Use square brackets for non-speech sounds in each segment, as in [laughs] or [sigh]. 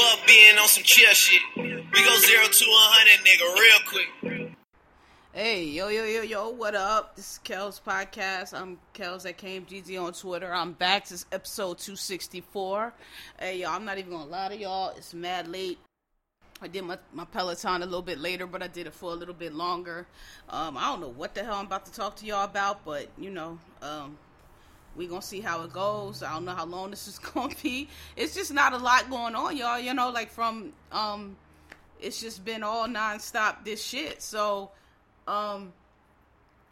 Fuck being on some chill shit. We go zero to a hundred, nigga, real quick. Hey, yo, yo, yo, yo, what up? This is Kel's podcast. I'm Kel's at KMGZ on Twitter. I'm back. Is episode 264. Hey, y'all, I'm not even gonna lie to y'all. It's mad late. I did my, my Peloton a little bit later, but I did it for a little bit longer. Um, I don't know what the hell I'm about to talk to y'all about, but you know, um, we gonna see how it goes. I don't know how long this is [laughs] gonna be. It's just not a lot going on, y'all. You know, like from um, it's just been all nonstop this shit. So, um,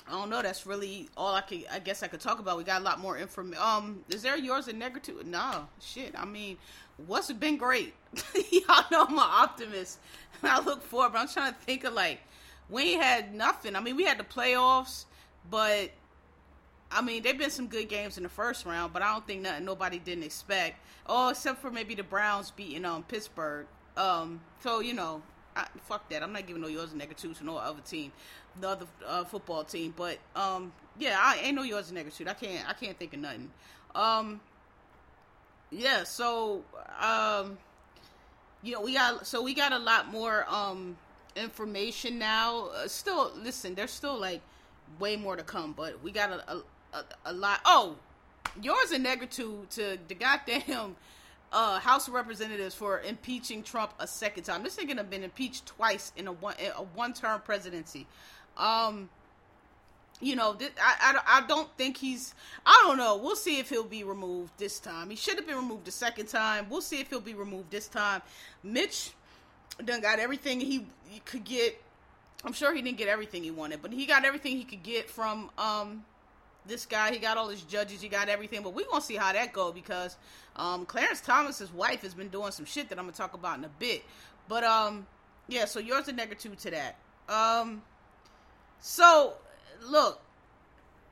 I don't know. That's really all I could. I guess I could talk about. We got a lot more information. Um, is there yours and negative? No, shit. I mean, what's been great? [laughs] Y'all know I'm an optimist. [laughs] I look forward, but I'm trying to think of like we ain't had nothing. I mean, we had the playoffs, but I mean, they've been some good games in the first round, but I don't think nothing nobody didn't expect. Oh, except for maybe the Browns beating um Pittsburgh. Um, so you know, I, fuck that. I'm not giving no yours and negative to no other team, the other uh, football team. But um, yeah, I ain't no yours and negative. I can't. I can't think of nothing. Um, yeah. So um, you know, we got so we got a lot more um information now. Uh, still, listen, there's still like way more to come, but we got a a, a, lot. Oh, yours and negative to the goddamn uh, House of Representatives for impeaching Trump a second time. This nigga have been impeached twice in a one a one term presidency. Um, you know, th- I, I, I don't think he's. I don't know. We'll see if he'll be removed this time. He should have been removed the second time. We'll see if he'll be removed this time. Mitch done got everything he, he could get. I'm sure he didn't get everything he wanted, but he got everything he could get from um this guy. He got all his judges. He got everything. But we're gonna see how that go because um, Clarence Thomas's wife has been doing some shit that I'm gonna talk about in a bit. But um, yeah. So yours a negative to that. Um, so look,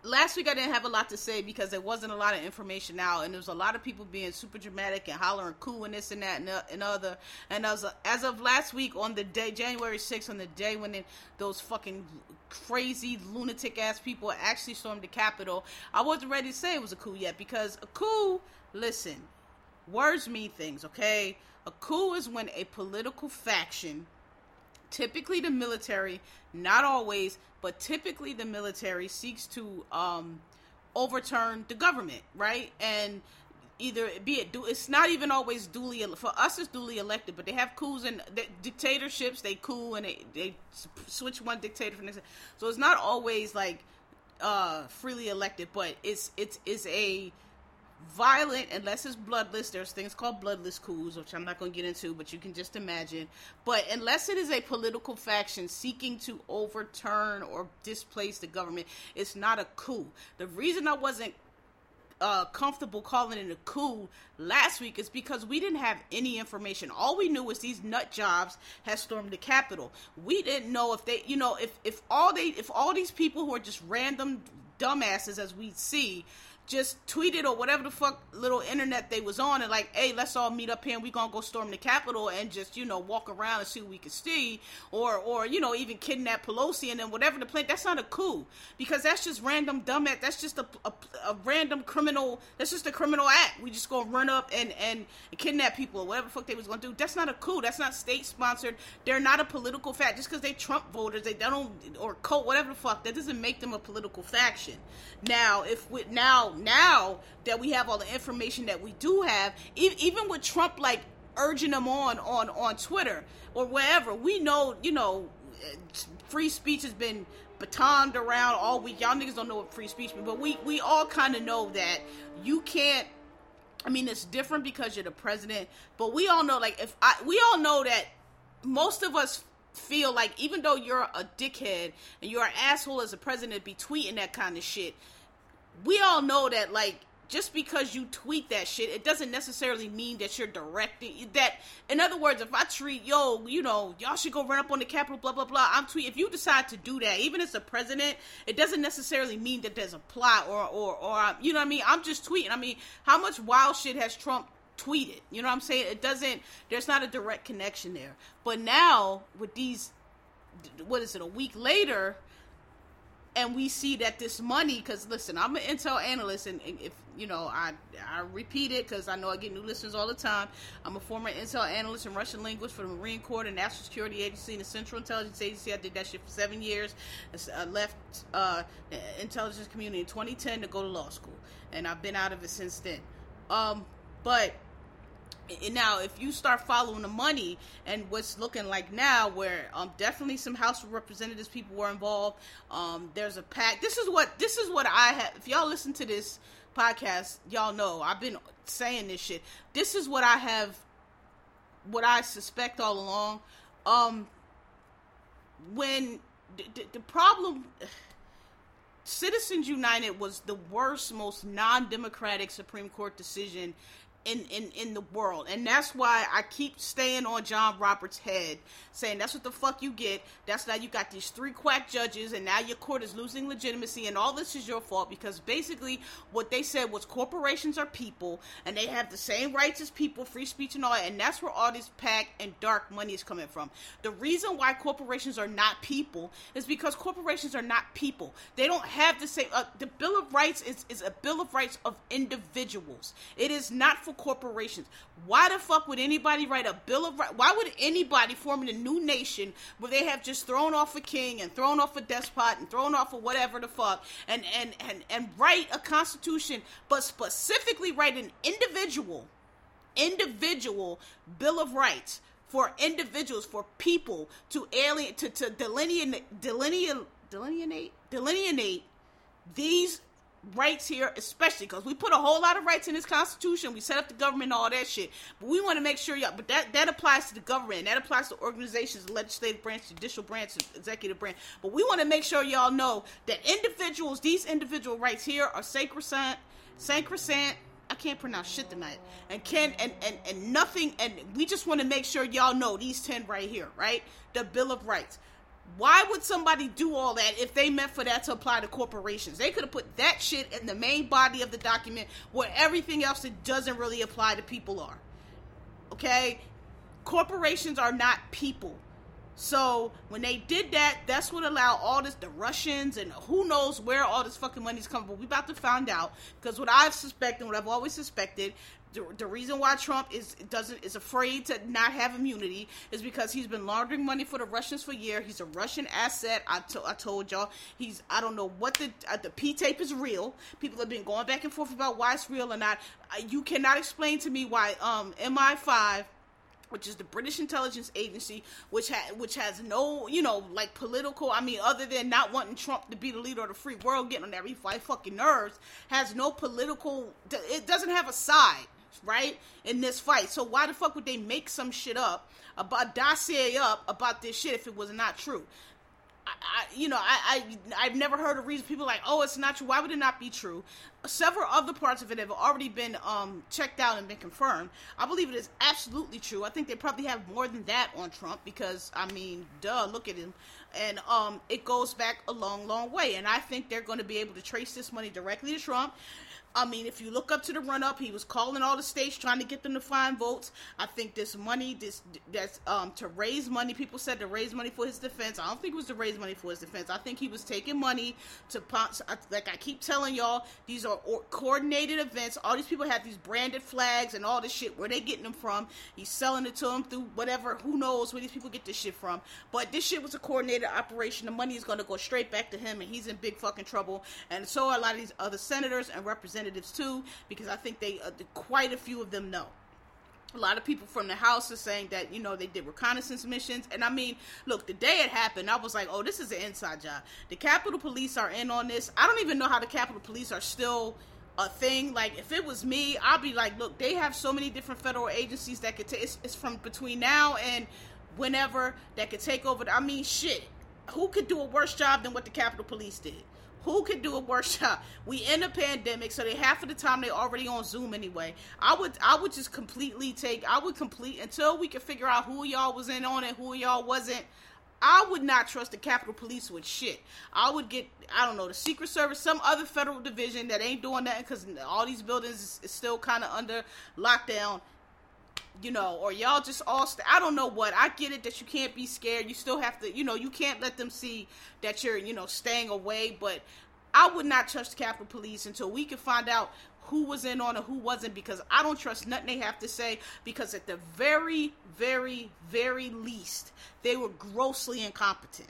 last week I didn't have a lot to say because there wasn't a lot of information out, and there was a lot of people being super dramatic and hollering cool and this and that and, uh, and other. And as as of last week on the day January 6th, on the day when those fucking crazy lunatic ass people actually stormed the Capitol, I wasn't ready to say it was a coup yet because a coup. Listen, words mean things, okay? A coup is when a political faction typically the military, not always, but typically the military seeks to um, overturn the government, right? And either be it do it's not even always duly for us it's duly elected but they have coups and dictatorships they coup and they, they switch one dictator for next so it's not always like uh freely elected but it's it's is a violent unless it's bloodless there's things called bloodless coups which i'm not going to get into but you can just imagine but unless it is a political faction seeking to overturn or displace the government it's not a coup the reason i wasn't uh, comfortable calling it a coup last week is because we didn't have any information. All we knew was these nut jobs had stormed the Capitol. We didn't know if they, you know, if if all they, if all these people who are just random dumbasses as we see just tweeted or whatever the fuck little internet they was on and like, hey, let's all meet up here and we gonna go storm the Capitol and just, you know, walk around and see what we can see or or, you know, even kidnap Pelosi and then whatever the plan that's not a coup. Because that's just random dumb act that's just a, a, a, random criminal that's just a criminal act. We just gonna run up and, and kidnap people or whatever the fuck they was gonna do. That's not a coup. That's not state sponsored. They're not a political fact. Just because they Trump voters, they don't or cult, whatever the fuck, that doesn't make them a political faction. Now if we now now that we have all the information that we do have, even with Trump like urging them on on on Twitter or wherever, we know you know eh, free speech has been batoned around all week. Y'all niggas don't know what free speech means, but we we all kind of know that you can't. I mean, it's different because you're the president, but we all know like if I we all know that most of us feel like even though you're a dickhead and you're an asshole as a president be tweeting that kind of shit we all know that like just because you tweet that shit, it doesn't necessarily mean that you're directing that. In other words, if I tweet, yo, you know, y'all should go run up on the Capitol, blah blah blah. I'm tweet. If you decide to do that, even as a president, it doesn't necessarily mean that there's a plot or or or you know what I mean. I'm just tweeting. I mean, how much wild shit has Trump tweeted? You know what I'm saying? It doesn't. There's not a direct connection there. But now with these, what is it? A week later and we see that this money because listen i'm an intel analyst and, if you know i i repeat it because i know i get new listeners all the time. I'm a former intel analyst and russian linguist for the marine corps the national security agency and the central intelligence agency. I did that shit for seven years. I left uh, the intelligence community in 2010 to go to law school and i've been out of it since then. Um, but now if you start following the money and what's looking like now where um definitely some house of representatives people were involved um there's a pack. This is what this is what i have if y'all listen to this podcast y'all know i've been saying this shit. This is what i have what i suspect all along. Um when the, the problem [sighs] citizens united was the worst most non-democratic supreme court decision in, in, in the world. And that's why I keep staying on John Roberts' head, saying that's what the fuck you get. That's now you got these three quack judges, and now your court is losing legitimacy, and all this is your fault because basically what they said was corporations are people, and they have the same rights as people, free speech and all that, and that's where all this pack and dark money is coming from. The reason why corporations are not people is because corporations are not people. They don't have the same. Uh, the Bill of Rights is, is a Bill of Rights of individuals. It is not for corporations. Why the fuck would anybody write a bill of rights? Why would anybody forming a new nation where they have just thrown off a king and thrown off a despot and thrown off a whatever the fuck and and and and write a constitution, but specifically write an individual, individual bill of rights for individuals, for people to alien to to delineate delineate delineate delineate these rights here, especially because we put a whole lot of rights in this constitution. We set up the government all that shit. But we want to make sure y'all, but that, that applies to the government. That applies to organizations, legislative branch, judicial branch, executive branch. But we want to make sure y'all know that individuals, these individual rights here are sacrosanct, sacrosanct, I can't pronounce shit tonight. And can and, and and nothing and we just want to make sure y'all know these 10 right here, right? The Bill of Rights. Why would somebody do all that if they meant for that to apply to corporations? They could have put that shit in the main body of the document where everything else that doesn't really apply to people are. Okay? Corporations are not people. So when they did that, that's what allowed all this the Russians and who knows where all this fucking money's coming. But we about to find out because what I've suspected, what I've always suspected, the, the reason why Trump is doesn't is afraid to not have immunity is because he's been laundering money for the Russians for years. He's a Russian asset. I, to, I told y'all he's I don't know what the uh, the P tape is real. People have been going back and forth about why it's real or not. Uh, you cannot explain to me why um MI5 which is the British intelligence agency, which has which has no, you know, like political. I mean, other than not wanting Trump to be the leader of the free world, getting on every fucking nerves, has no political. It doesn't have a side right? In this fight. So why the fuck would they make some shit up about dossier up about this shit if it was not true? I, I, you know, I, I, I've never heard a reason. People like, oh, it's not true. Why would it not be true? Several other parts of it have already been um, checked out and been confirmed. I believe it is absolutely true. I think they probably have more than that on Trump because, I mean, duh, look at him. And um, it goes back a long, long way. And I think they're going to be able to trace this money directly to Trump. I mean, if you look up to the run up, he was calling all the states trying to get them to find votes. I think this money, this that's um to raise money. People said to raise money for his defense. I don't think it was to raise money for his defense. I think he was taking money to like I keep telling y'all, these are coordinated events. All these people have these branded flags and all this shit. Where they getting them from? He's selling it to them through whatever. Who knows where these people get this shit from? But this shit was a coordinated operation. The money is going to go straight back to him, and he's in big fucking trouble. And so are a lot of these other senators and representatives representatives too, because I think they uh, quite a few of them know. A lot of people from the house are saying that you know they did reconnaissance missions, and I mean, look, the day it happened, I was like, oh, this is an inside job. The Capitol Police are in on this. I don't even know how the Capitol Police are still a thing. Like if it was me, I'd be like, look, they have so many different federal agencies that could take. It's, it's, from between now and whenever that could take over. I mean, shit, who could do a worse job than what the Capitol Police did? Who could do a workshop? We in a pandemic, so they half of the time they already on Zoom anyway. I would I would just completely take I would complete until we could figure out who y'all was in on it, who y'all wasn't. I would not trust the Capitol Police with shit. I would get, I don't know, the Secret Service, some other federal division that ain't doing nothing because all these buildings is, is still kind of under lockdown you know, or y'all just all, st- I don't know what. I get it that you can't be scared. You still have to, you know, you can't let them see that you're, you know, staying away. But I would not trust the Capitol Police until we can find out who was in on it, who wasn't, because I don't trust nothing they have to say. Because at the very, very, very least, they were grossly incompetent.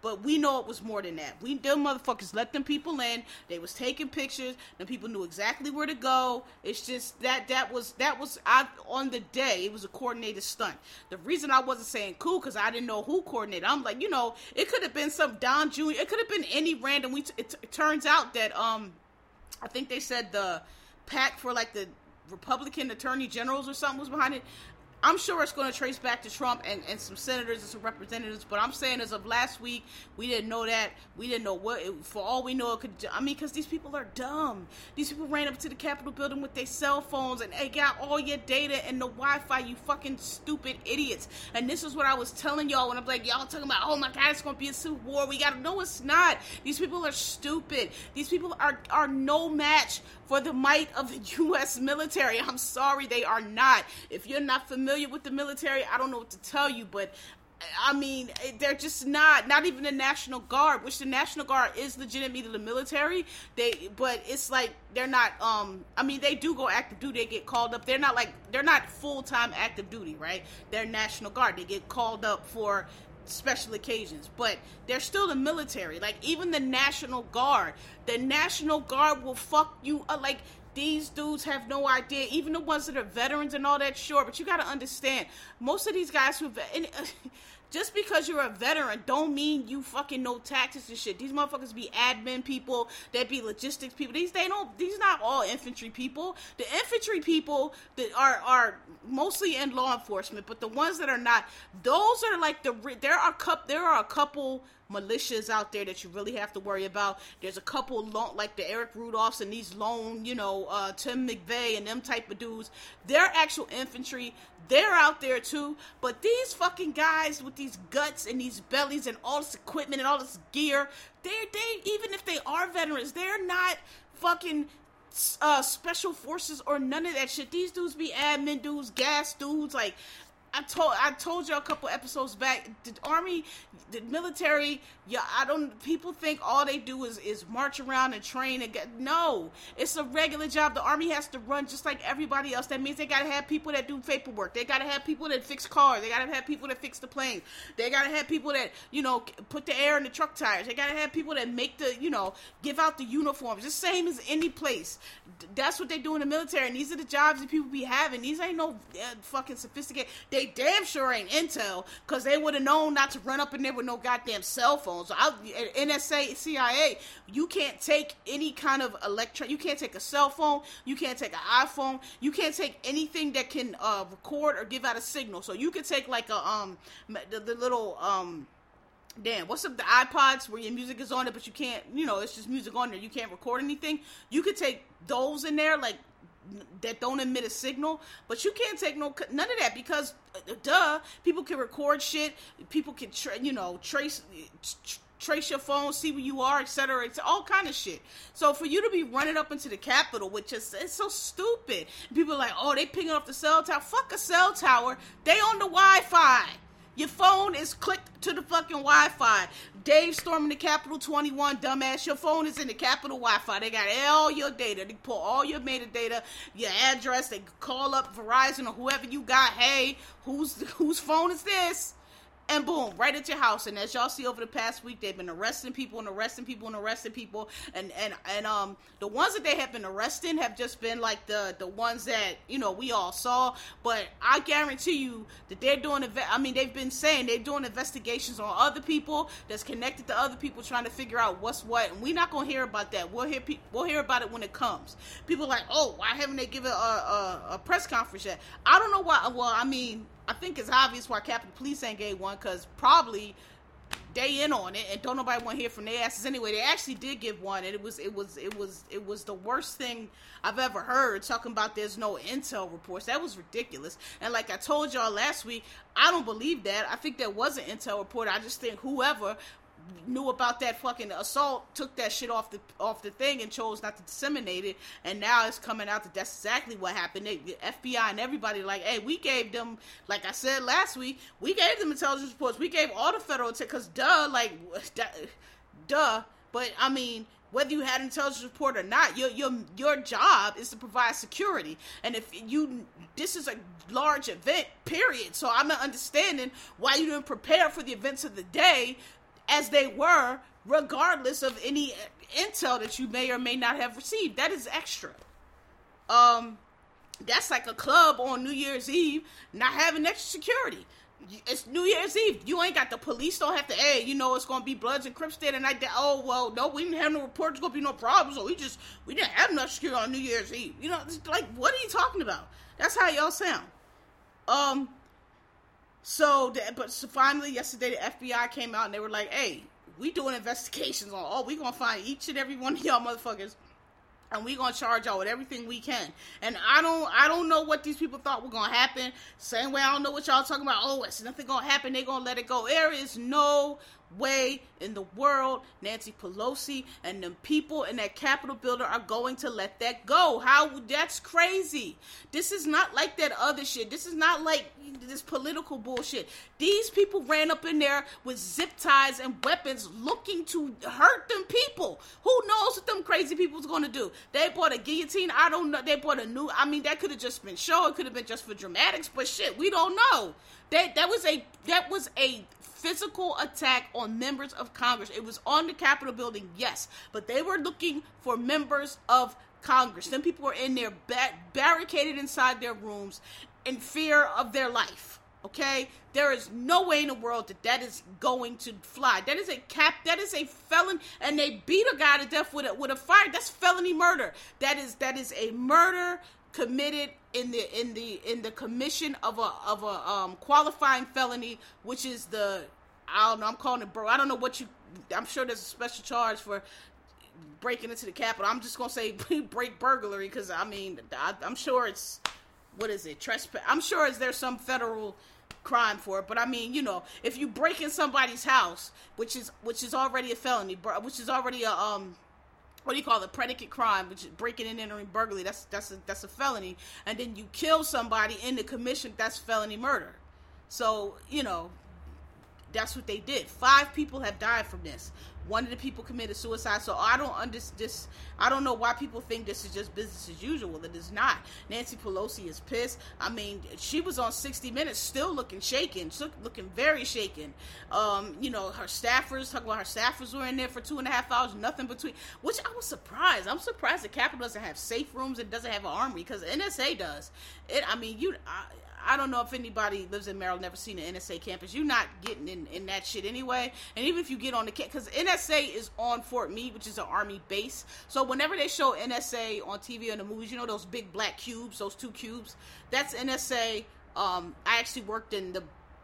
But we know it was more than that. We them motherfuckers let them people in. They was taking pictures. The people knew exactly where to go. It's just that that was that was I on the day. It was a coordinated stunt. The reason I wasn't saying cool because I didn't know who coordinated. I'm like, you know, it could have been some Don Jr. It could have been any random. We t- it, it turns out that um, I think they said the pack for like the Republican attorney generals or something was behind it. I'm sure it's going to trace back to Trump and, and some senators and some representatives, but I'm saying as of last week, we didn't know that. We didn't know what, it, for all we know, it could, I mean, because these people are dumb. These people ran up to the Capitol building with their cell phones and they got all your data and the Wi Fi, you fucking stupid idiots. And this is what I was telling y'all when I'm like, y'all talking about, oh my God, it's going to be a civil war. We got to, know it's not. These people are stupid. These people are, are no match for the might of the [laughs] U.S. military. I'm sorry, they are not. If you're not familiar with the military, I don't know what to tell you, but I mean, they're just not. Not even the National Guard, which the National Guard is legitimately the military. They, but it's like they're not. Um, I mean, they do go active duty. They get called up. They're not like they're not full time active duty, right? They're National Guard. They get called up for special occasions, but they're still the military. Like even the National Guard, the National Guard will fuck you up. Like these dudes have no idea. Even the ones that are veterans and all that, sure. But you got to understand, most of these guys who, and, uh, [laughs] just because you're a veteran don't mean you fucking know taxes and shit. These motherfuckers be admin people, they be logistics people. These they don't these not all infantry people. The infantry people that are are mostly in law enforcement, but the ones that are not, those are like the there are cup there are a couple militias out there that you really have to worry about. There's a couple long, like the Eric Rudolphs and these lone, you know, uh, Tim McVeigh and them type of dudes. They're actual infantry. They're out there too. But these fucking guys with these guts and these bellies and all this equipment and all this gear, they they even if they are veterans, they're not fucking uh, special forces or none of that shit. These dudes be admin dudes, gas dudes. Like I told I told you a couple episodes back. The army, the military. Yeah, I don't. People think all they do is is march around and train and get. No, it's a regular job. The army has to run just like everybody else. That means they gotta have people that do paperwork. They gotta have people that fix cars. They gotta have people that fix the planes. They gotta have people that you know put the air in the truck tires. They gotta have people that make the you know give out the uniforms. The same as any place. That's what they do in the military. And these are the jobs that people be having. These ain't no uh, fucking sophisticated. They damn sure ain't Intel because they would have known not to run up in there with no goddamn cell phones. So I, NSA, CIA, you can't take any kind of electron. You can't take a cell phone. You can't take an iPhone. You can't take anything that can uh, record or give out a signal. So you could take like a um the, the little um damn, what's up the iPods where your music is on it, but you can't, you know, it's just music on there. You can't record anything. You could take those in there, like that don't emit a signal, but you can't take no none of that because uh, duh, people can record shit, people can tra- you know trace. trace your phone, see where you are, etc. It's all kind of shit. So for you to be running up into the Capitol, which is it's so stupid. People are like, oh, they picking off the cell tower. Fuck a cell tower. They on the Wi-Fi. Your phone is clicked to the fucking Wi-Fi. Dave storming the Capitol 21, dumbass. Your phone is in the Capitol Wi-Fi. They got all your data. They pull all your metadata, your address. They call up Verizon or whoever you got. Hey, whose whose phone is this? And boom, right at your house. And as y'all see over the past week, they've been arresting people and arresting people and arresting people. And and and um, the ones that they have been arresting have just been like the the ones that you know we all saw. But I guarantee you that they're doing. I mean, they've been saying they're doing investigations on other people that's connected to other people, trying to figure out what's what. And we're not gonna hear about that. We'll hear pe- we'll hear about it when it comes. People like, oh, why haven't they given a, a, a press conference yet? I don't know why. Well, I mean I think it's obvious why Capitol Police ain't gave one because probably they in on it, and don't nobody want to hear from their asses anyway. They actually did give one, and it was it was it was it was the worst thing I've ever heard. Talking about there's no intel reports, that was ridiculous. And like I told y'all last week, I don't believe that. I think there was an intel report. I just think whoever knew about that fucking assault, took that shit off the off the thing, and chose not to disseminate it. And now it's coming out that that's exactly what happened. They, the FBI and everybody like, hey, we gave them, like I said last week, we gave them intelligence reports. We gave all the federal, because duh, like, [laughs] duh. But I mean, whether you had intelligence report or not, your your your job is to provide security. And if you this is a large event, period. So I'm not understanding why you didn't prepare for the events of the day as they were, regardless of any intel that you may or may not have received. That is extra. Um, that's like a club on New Year's Eve not having extra security. It's New Year's Eve. You ain't got the police. Don't have to. Hey, you know it's gonna be Bloods and Crips there tonight. Oh well, no, we didn't have no reports. There's gonna be no problems. So we just we didn't have enough security on New Year's Eve. You know, like what are you talking about? That's how y'all sound. Um, so, but so finally, yesterday, the FBI came out and they were like, "Hey, we doing investigations on. Oh, we gonna find each and every one of y'all motherfuckers." and we gonna charge y'all with everything we can. And I don't I don't know what these people thought were gonna happen. Same way I don't know what y'all talking about. Oh, it's nothing gonna happen. They gonna let it go. There is no way in the world Nancy Pelosi and the people in that Capitol building are going to let that go. How that's crazy. This is not like that other shit. This is not like this political bullshit. These people ran up in there with zip ties and weapons looking to hurt them people. Who knows what them crazy people's going to do? They bought a guillotine. I don't know. They bought a new I mean that could have just been show. It could have been just for dramatics, but shit, we don't know. That that was a that was a physical attack on members of Congress. It was on the Capitol building, yes, but they were looking for members of Congress. Some people were in there barricaded inside their rooms in fear of their life. Okay, there is no way in the world that that is going to fly. That is a cap. That is a felon, and they beat a guy to death with a with a fire. That's felony murder. That is that is a murder committed in the in the in the commission of a of a um, qualifying felony, which is the I don't know. I'm calling it bro. I don't know what you. I'm sure there's a special charge for breaking into the Capitol. I'm just gonna say [laughs] break burglary because I mean I, am sure it's what is it trespass. I'm sure is there some federal crime for it, but I mean you know if you break in somebody's house, which is which is already a felony, which is already a um what do you call it? Predicate crime, which is breaking and entering burglary. That's that's a, that's a felony. And then you kill somebody in the commission. That's felony murder. So you know, that's what they did. Five people have died from this. One of the people committed suicide. So I don't understand. I don't know why people think this is just business as usual. It is not. Nancy Pelosi is pissed. I mean, she was on 60 Minutes, still looking shaken, looking very shaken. Um, you know, her staffers, talking about her staffers were in there for two and a half hours, nothing between. Which I was surprised. I'm surprised the Capitol doesn't have safe rooms. and doesn't have an army because NSA does. It. I mean, you. I, I don't know if anybody lives in Maryland never seen an NSA campus. You're not getting in, in that shit anyway. And even if you get on the because NSA is on Fort Meade, which is an army base. So whenever they show NSA on TV or in the movies, you know those big black cubes, those two cubes. That's NSA. Um, I actually worked in the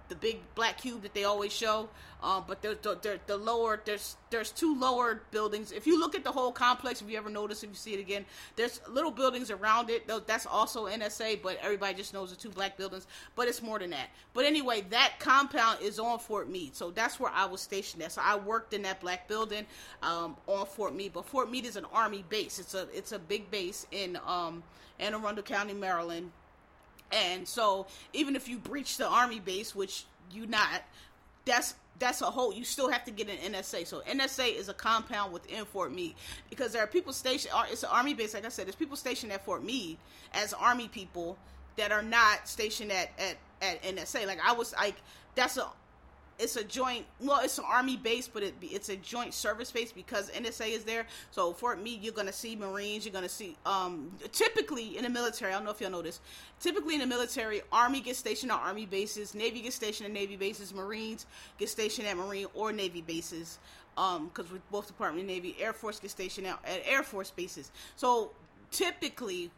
the big black cube that they always show. Um, but the, the, the lower there's there's two lower buildings. If you look at the whole complex, if you ever notice, if you see it again, there's little buildings around it. That's also NSA, but everybody just knows the two black buildings. But it's more than that. But anyway, that compound is on Fort Meade, so that's where I was stationed at. So I worked in that black building um, on Fort Meade. But Fort Meade is an Army base. It's a it's a big base in um, Anne Arundel County, Maryland. And so even if you breach the army base, which you not, that's that's a whole you still have to get an NSA. So NSA is a compound within Fort Meade because there are people stationed it's an army base, like I said, there's people stationed at Fort Meade as army people that are not stationed at, at, at NSA. Like I was like that's a it's a joint well it's an army base but it, it's a joint service base because nsa is there. So fort meade you're going to see marines you're going to see um, typically in the military i don't know if y'all this typically in the military army gets stationed at army bases navy gets stationed at navy bases marines get stationed at marine or navy bases because um, with both department of navy air force gets stationed out at air force bases. So typically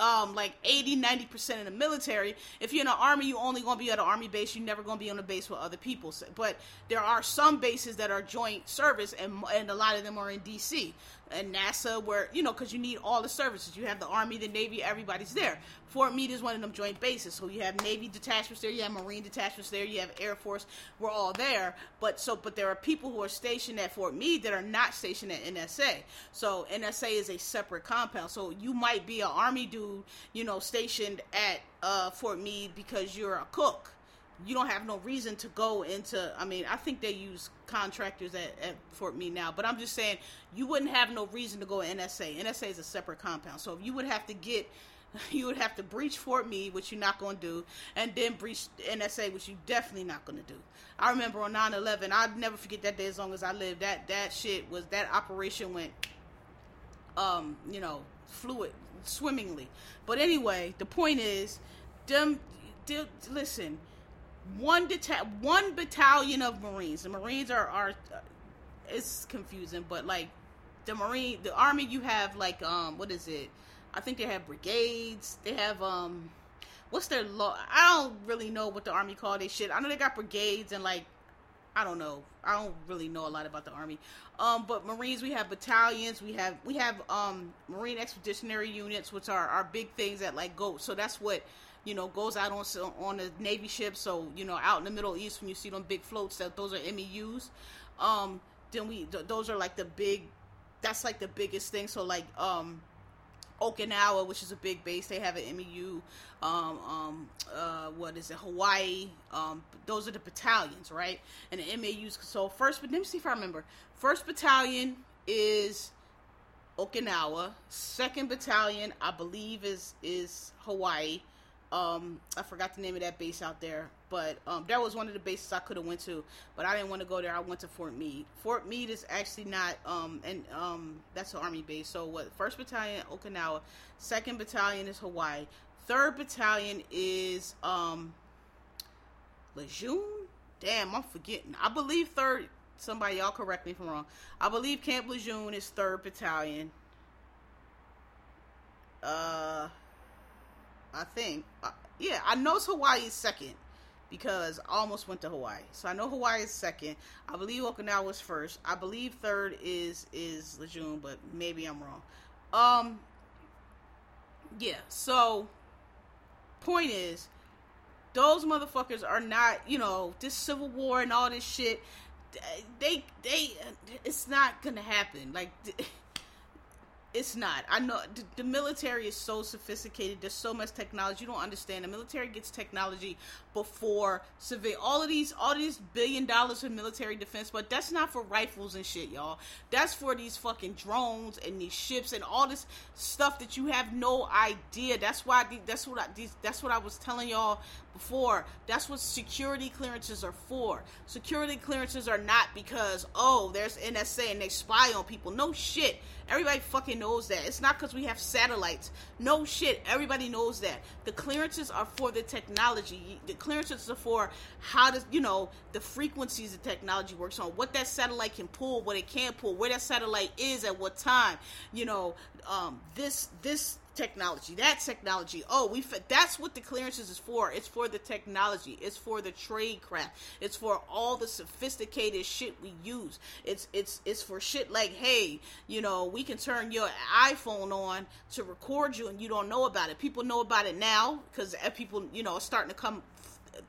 um, like 80, 90% in the military. If you're in the army, you only going to be at an army base. You're never going to be on a base with other people. But there are some bases that are joint service, and, and a lot of them are in D.C. and NASA, where, you know, because you need all the services. You have the Army, the Navy, everybody's there. Fort Meade is one of them joint bases. So you have Navy detachments there, you have Marine detachments there, you have Air Force. We're all there. But so, but there are people who are stationed at Fort Meade that are not stationed at NSA. So NSA is a separate compound. So you might be an Army dude you know, stationed at uh, Fort Meade because you're a cook. You don't have no reason to go into. I mean, I think they use contractors at, at Fort Meade now, but I'm just saying you wouldn't have no reason to go to NSA. NSA is a separate compound, so if you would have to get [laughs] you would have to breach Fort Meade, which you're not going to do, and then breach NSA, which you're definitely not going to do. I remember on 9/11, I'd never forget that day as long as I live. That that shit was that operation went, um, you know, fluid swimmingly. But anyway, the point is, them. them listen, one deta- one battalion of Marines. The Marines are are. It's confusing, but like the Marine, the Army, you have like um, what is it? I think they have brigades. They have um, what's their law? I don't really know what the Army call they shit. I know they got brigades and like I don't know. I don't really know a lot about the army. Um, but Marines, we have battalions. We have we have um, Marine Expeditionary Units, which are our big things that like go. So that's what you know goes out on on the Navy ships. So you know, out in the Middle East, when you see them big floats, that those are MEUs. Um, then we th- those are like the big. That's like the biggest thing. So like um, Okinawa, which is a big base, they have an MEU. Um, um, uh, what is it? Hawaii. Um, those are the battalions, right? And the MAUs. So first, but let me see if I remember. First battalion is Okinawa. Second battalion, I believe, is is Hawaii. Um, I forgot the name of that base out there, but um, that was one of the bases I could have went to, but I didn't want to go there. I went to Fort Meade. Fort Meade is actually not, um, and um, that's an army base. So what? First battalion Okinawa, second battalion is Hawaii, third battalion is um, Lejeune. Damn, I'm forgetting. I believe third. Somebody, y'all correct me if I'm wrong. I believe Camp Lejeune is third battalion. Uh I think. Uh, yeah, I know Hawaii is second because I almost went to Hawaii. So I know Hawaii is second. I believe Okinawa is first. I believe third is is Lejeune, but maybe I'm wrong. Um yeah, so point is those motherfuckers are not, you know, this civil war and all this shit they they it's not going to happen. Like [laughs] it's not. I know the, the, military is so sophisticated. There's so much technology. You don't understand. The military gets technology before civil. All of these, all these billion dollars in military defense, but that's not for rifles and shit, y'all. That's for these fucking drones and these ships and all this stuff that you have no idea. That's why. That's what I. That's what I was telling y'all before. That's what security clearances are for. Security clearances are not because oh, there's NSA and they spy on people. No shit. Everybody fucking knows that. It's not because we have satellites. No shit. Everybody knows that. The clearances are for the technology. The clearances are for how does you know the frequencies the technology works on, what that satellite can pull, what it can't pull, where that satellite is at what time. You know, um, this this technology, that technology. Oh, we that's what the clearances is for. It's for the technology. It's for the trade craft. It's for all the sophisticated shit we use. It's it's it's for shit like, hey, you know, we can turn your iPhone on to record you and you don't know about it. People know about it now because uh, people, you know, are starting to come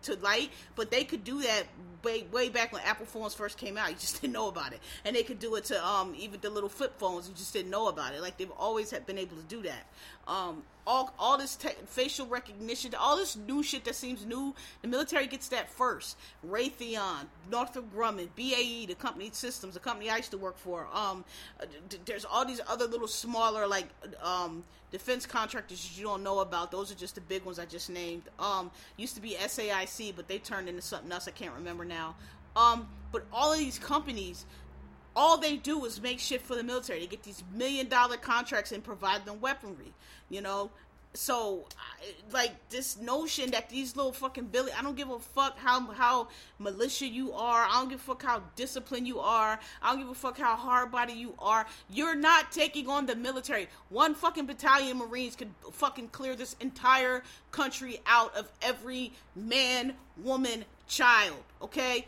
to light, but they could do that way way back when Apple phones first came out. You just [laughs] didn't know about it, and they could do it to um even the little flip phones. You just didn't know about it. Like they've always have been able to do that. Um, all all this te- facial recognition, all this new shit that seems new. The military gets that first. Raytheon, Northrop Grumman, BAE, the company systems, the company I used to work for. Um, there's all these other little smaller like um defense contractors you don't know about. Those are just the big ones I just named. Um, used to be SAIC, but they turned into something else I can't remember now. Um, but all of these companies, all they do is make shit for the military. They get these million dollar contracts and provide them weaponry. You know, so like this notion that these little fucking Billy, I don't give a fuck how how militia you are. I don't give a fuck how disciplined you are. I don't give a fuck how hard body you are. You're not taking on the military. One fucking battalion Marines could fucking clear this entire country out of every man, woman, child. Okay,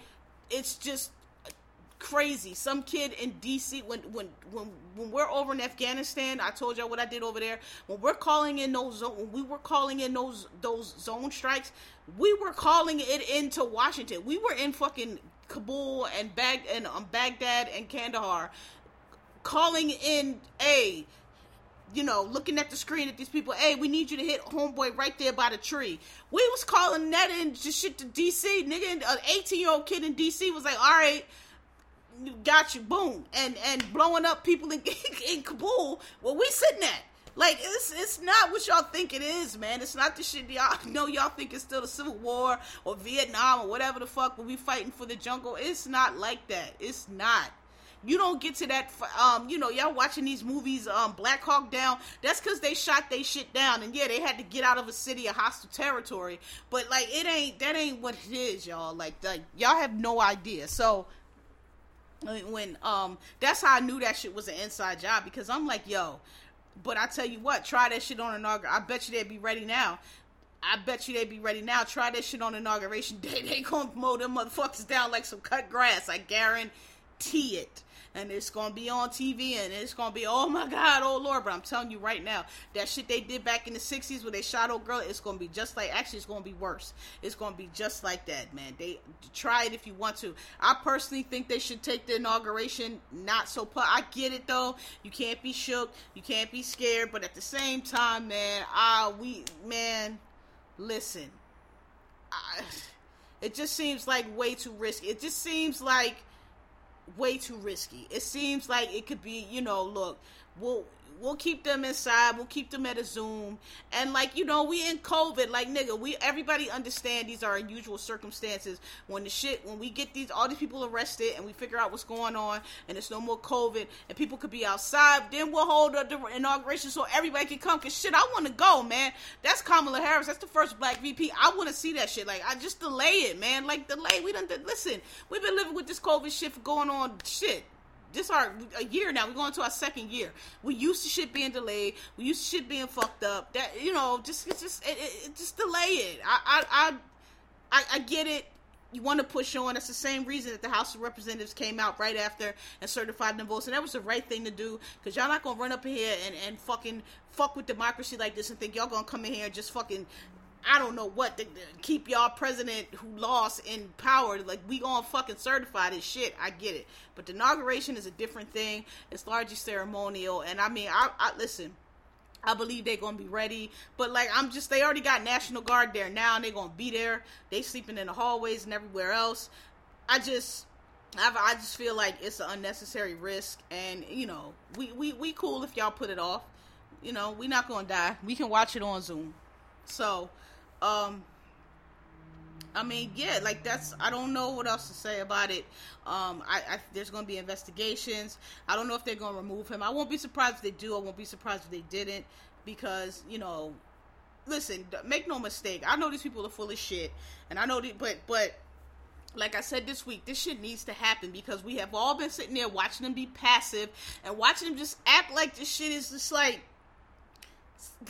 it's just crazy. Some kid in DC when when when when we're over in Afghanistan, I told y'all what I did over there. When we're calling in those when we were calling in those those drone strikes, we were calling it into Washington. We were in fucking Kabul and Bag and um, Baghdad and Kandahar calling in a you know, looking at the screen at these people, hey, we need you to hit homeboy right there by the tree. We was calling that in just shit to DC. Nigga, an 18 year old kid in DC was like, all right, got you, boom, and and blowing up people in, [laughs] in Kabul. Where we sitting at? Like it's it's not what y'all think it is, man. It's not the shit y'all [laughs] know. Y'all think it's still the Civil War or Vietnam or whatever the fuck. We fighting for the jungle, it's not like that. It's not. You don't get to that. Um, you know, y'all watching these movies, um, Black Hawk Down. That's because they shot they shit down, and yeah, they had to get out of a city, a hostile territory. But like, it ain't that ain't what it is, y'all. Like, like y'all have no idea. So when um that's how I knew that shit was an inside job because I'm like, yo, but I tell you what, try that shit on inauguration. I bet you they'd be ready now. I bet you they'd be ready now. Try that shit on inauguration [laughs] day. They gonna mow them motherfuckers down like some cut grass. I guarantee it and it's gonna be on TV and it's gonna be oh my god, oh lord. But I'm telling you right now, that shit they did back in the '60s where they shot old girl, it's gonna be just like. Actually, it's gonna be worse. It's gonna be just like that, man. They try it if you want to. I personally think they should take the inauguration not so. Pu- I get it though. You can't be shook. You can't be scared. But at the same time, man, ah, we man, listen. I, it just seems like way too risky. It just seems like way too risky. It seems like it could be, you know, look, we'll we'll keep them inside. We'll keep them at a Zoom. And like you know, we in COVID. Like nigga, we everybody understand these are unusual circumstances. When the shit, when we get these all these people arrested and we figure out what's going on, and it's no more COVID, and people could be outside, then we'll hold the inauguration so everybody can come. Cause shit, I want to go, man. That's Kamala Harris. That's the first Black VP. I want to see that shit. Like I just delay it, man. Like delay. We don't listen. We've been living with this COVID shit for going on shit this our a year now. We're going to our second year. We used to shit being delayed. We used to shit being fucked up. That you know, just just it, it, just delay it. I, I I I get it. You want to push on. That's the same reason that the House of Representatives came out right after and certified the votes, and that was the right thing to do. Because y'all not gonna run up in here and and fucking fuck with democracy like this and think y'all gonna come in here and just fucking I don't know what to, keep y'all president who lost in power. Like we gonna fucking certify this shit. I get it, but the inauguration is a different thing. It's largely ceremonial, and I mean, I, I listen. I believe they're gonna be ready, but like I'm just they already got National Guard there now, and they're gonna be there. They sleeping in the hallways and everywhere else. I just I, I just feel like it's an unnecessary risk, and you know, we we we cool if y'all put it off. You know, we not gonna die. We can watch it on Zoom. So um, I mean, yeah, like that's. I don't know what else to say about it. Um, I, I there's going to be investigations. I don't know if they're going to remove him. I won't be surprised if they do. I won't be surprised if they didn't, because you know, listen, make no mistake. I know these people are full of shit, and I know that, but but like I said this week, this shit needs to happen because we have all been sitting there watching them be passive and watching them just act like this shit is just like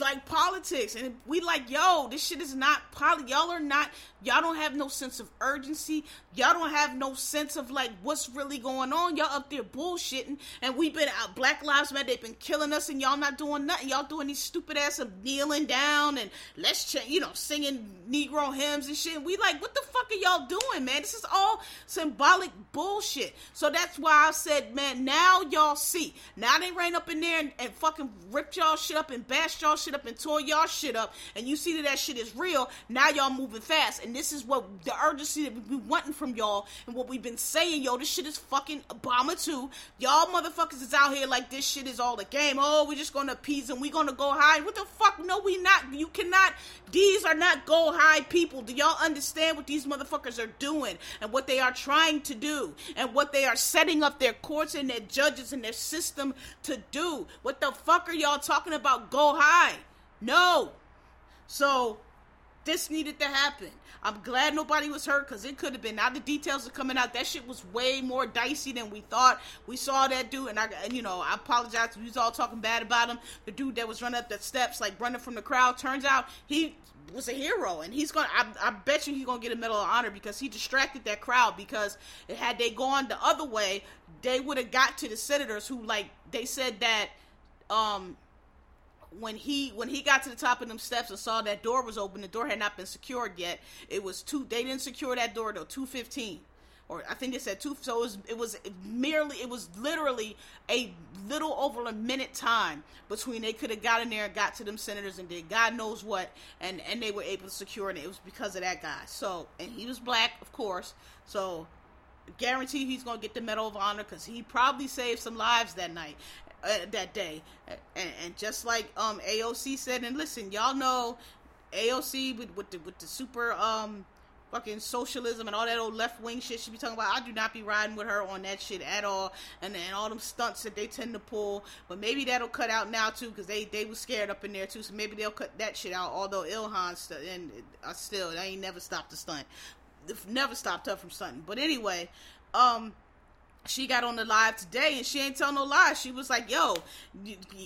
like politics and we like yo this shit is not poly y'all are not y'all don't have no sense of urgency. Y'all don't have no sense of like what's really going on. Y'all up there bullshitting and we've been out black lives matter they've been killing us and y'all not doing nothing. Y'all doing these stupid ass of kneeling down and let's ch- you know singing negro hymns and shit. We like what the fuck are y'all doing man? This is all symbolic bullshit. So that's why i said man now y'all see. Now they ran up in there and, and fucking ripped y'all shit up and bashed y'all shit up and tore y'all shit up, and you see that that shit is real, now y'all moving fast. And this is what the urgency that we wanting from y'all, and what we've been saying, yo, this shit is fucking Obama too. Y'all motherfuckers is out here like this shit is all the game. Oh, we're just gonna appease and we gonna go high. What the fuck? No, we not. You cannot. These are not go high people. Do y'all understand what these motherfuckers are doing and what they are trying to do and what they are setting up their courts and their judges and their system to do? What the fuck are y'all talking about? Go high. No, So this needed to happen. I'm glad nobody was hurt because it could have been. Now the details are coming out. That shit was way more dicey than we thought. We saw that dude, and I, you know, I apologize. We was all talking bad about him. The dude that was running up the steps, like running from the crowd. Turns out he was a hero, and he's gonna. I, I bet you he's gonna get a medal of honor because he distracted that crowd. Because had they gone the other way, they would have got to the senators who, like, they said that, um, when he when he got to the top of them steps and saw that door was open, the door had not been secured yet. It was two. They didn't secure that door till two fifteen, or I think they said two. So it was it was merely it was literally a little over a minute time between they could have got in there and got to them senators and did God knows what, and and they were able to secure it. It was because of that guy. So and he was black, of course. So guarantee he's gonna get the Medal of Honor because he probably saved some lives that night uh, that day. And, and, just like um AOC said, and listen, y'all know AOC with with the with the super um fucking socialism and all that old left wing shit she be talking about. I do not be riding with her on that shit at all. And and all them stunts that they tend to pull. But maybe that'll cut out now too, because they they was scared up in there too. So maybe they'll cut that shit out. Although Ilhan st- and uh, still they ain't never stopped the stunt. Never stopped her from stunting. But anyway, um she got on the live today and she ain't tell no lies. She was like, "Yo,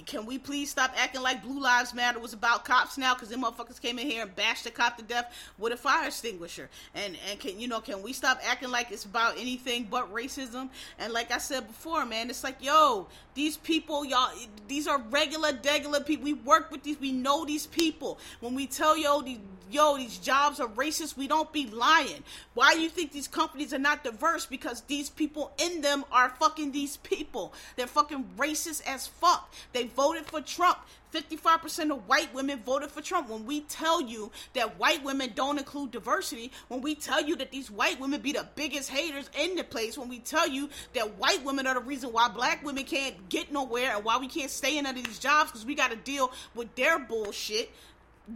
can we please stop acting like Blue Lives Matter was about cops now? Because them motherfuckers came in here and bashed the cop to death with a fire extinguisher. And and can you know can we stop acting like it's about anything but racism? And like I said before, man, it's like, yo, these people, y'all, these are regular, regular people. We work with these. We know these people. When we tell yo, these, yo, these jobs are racist, we don't be lying. Why do you think these companies are not diverse? Because these people in them them are fucking these people. They're fucking racist as fuck. They voted for Trump. 55% of white women voted for Trump. When we tell you that white women don't include diversity, when we tell you that these white women be the biggest haters in the place, when we tell you that white women are the reason why black women can't get nowhere and why we can't stay in under these jobs because we got to deal with their bullshit,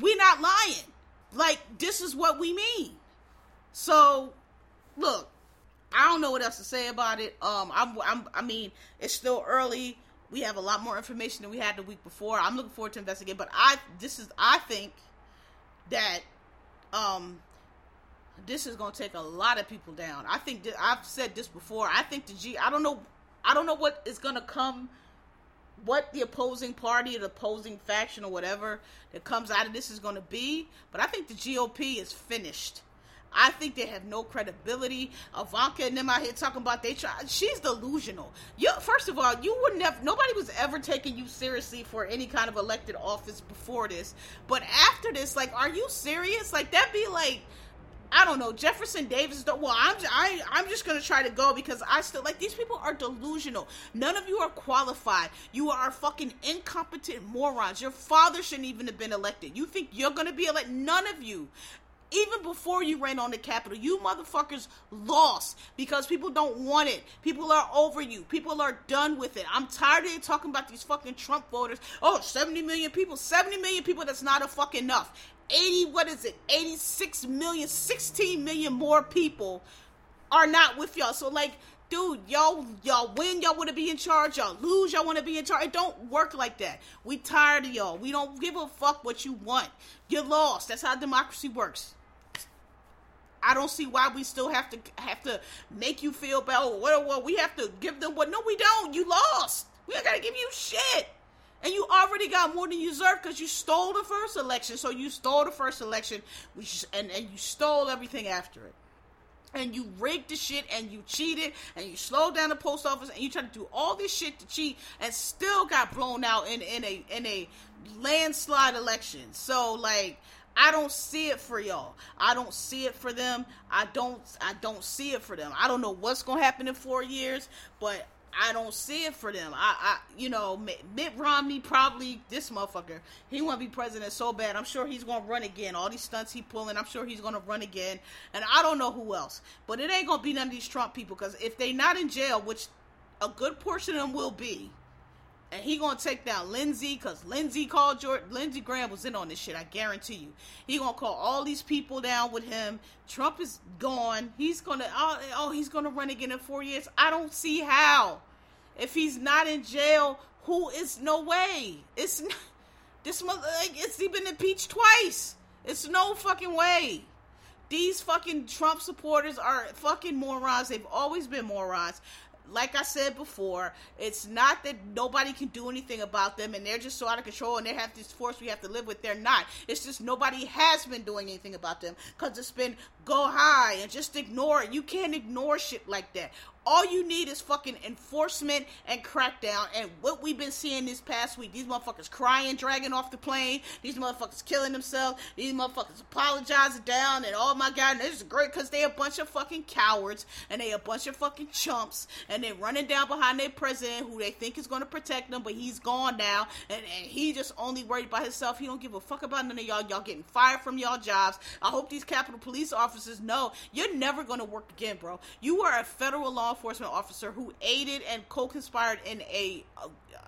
we're not lying. Like, this is what we mean. So, look, I don't know what else to say about it. Um, I'm, I'm, I mean, it's still early. We have a lot more information than we had the week before. I'm looking forward to investigate, but I, this is, I think that, um, this is going to take a lot of people down. I think that I've said this before. I think the G, I don't know, I don't know what is going to come, what the opposing party, the opposing faction, or whatever that comes out of this is going to be. But I think the GOP is finished. I think they have no credibility. Ivanka and them out here talking about they try. She's delusional. You first of all, you would never. Nobody was ever taking you seriously for any kind of elected office before this. But after this, like, are you serious? Like that'd be like. I don't know Jefferson Davis. Well, I'm I, I'm just gonna try to go because I still like these people are delusional. None of you are qualified. You are fucking incompetent morons. Your father shouldn't even have been elected. You think you're gonna be elected? None of you even before you ran on the Capitol, you motherfuckers lost because people don't want it. People are over you. People are done with it. I'm tired of you talking about these fucking Trump voters. Oh, 70 million people. 70 million people, that's not a fucking enough. 80, what is it? 86 million, 16 million more people are not with y'all. So, like, dude, y'all y'all win, y'all want to be in charge. Y'all lose, y'all want to be in charge. It don't work like that. We tired of y'all. We don't give a fuck what you want. You're lost. That's how democracy works. I don't see why we still have to have to make you feel bad. Oh, well, well, we have to give them what? No, we don't. You lost. We gotta give you shit. And you already got more than you deserve because you stole the first election. So you stole the first election, which and and you stole everything after it. And you rigged the shit and you cheated and you slowed down the post office and you tried to do all this shit to cheat and still got blown out in, in a in a landslide election. So like I don't see it for y'all. I don't see it for them. I don't I don't see it for them. I don't know what's going to happen in 4 years, but I don't see it for them. I, I you know, Mitt Romney probably this motherfucker. He want to be president so bad. I'm sure he's going to run again. All these stunts he pulling, I'm sure he's going to run again. And I don't know who else. But it ain't going to be none of these Trump people cuz if they not in jail, which a good portion of them will be, and he gonna take down Lindsey because Lindsey called George. Lindsey Graham was in on this shit. I guarantee you. He gonna call all these people down with him. Trump is gone. He's gonna oh, oh he's gonna run again in four years. I don't see how. If he's not in jail, who is no way. It's not, This mother, like, it's he been impeached twice. It's no fucking way. These fucking Trump supporters are fucking morons. They've always been morons like I said before, it's not that nobody can do anything about them and they're just so out of control and they have this force we have to live with. They're not. It's just nobody has been doing anything about them because it's been go high and just ignore it. You can't ignore shit like that. All you need is fucking enforcement and crackdown. And what we've been seeing this past week, these motherfuckers crying, dragging off the plane, these motherfuckers killing themselves, these motherfuckers apologizing down, and oh my god, this is great because they a bunch of fucking cowards and they a bunch of fucking chumps and they running down behind their president who they think is going to protect them, but he's gone now and, and he just only worried about himself. He don't give a fuck about none of y'all. Y'all getting fired from y'all jobs. I hope these Capitol Police officers know you're never going to work again, bro. You are a federal law enforcement officer who aided and co-conspired in a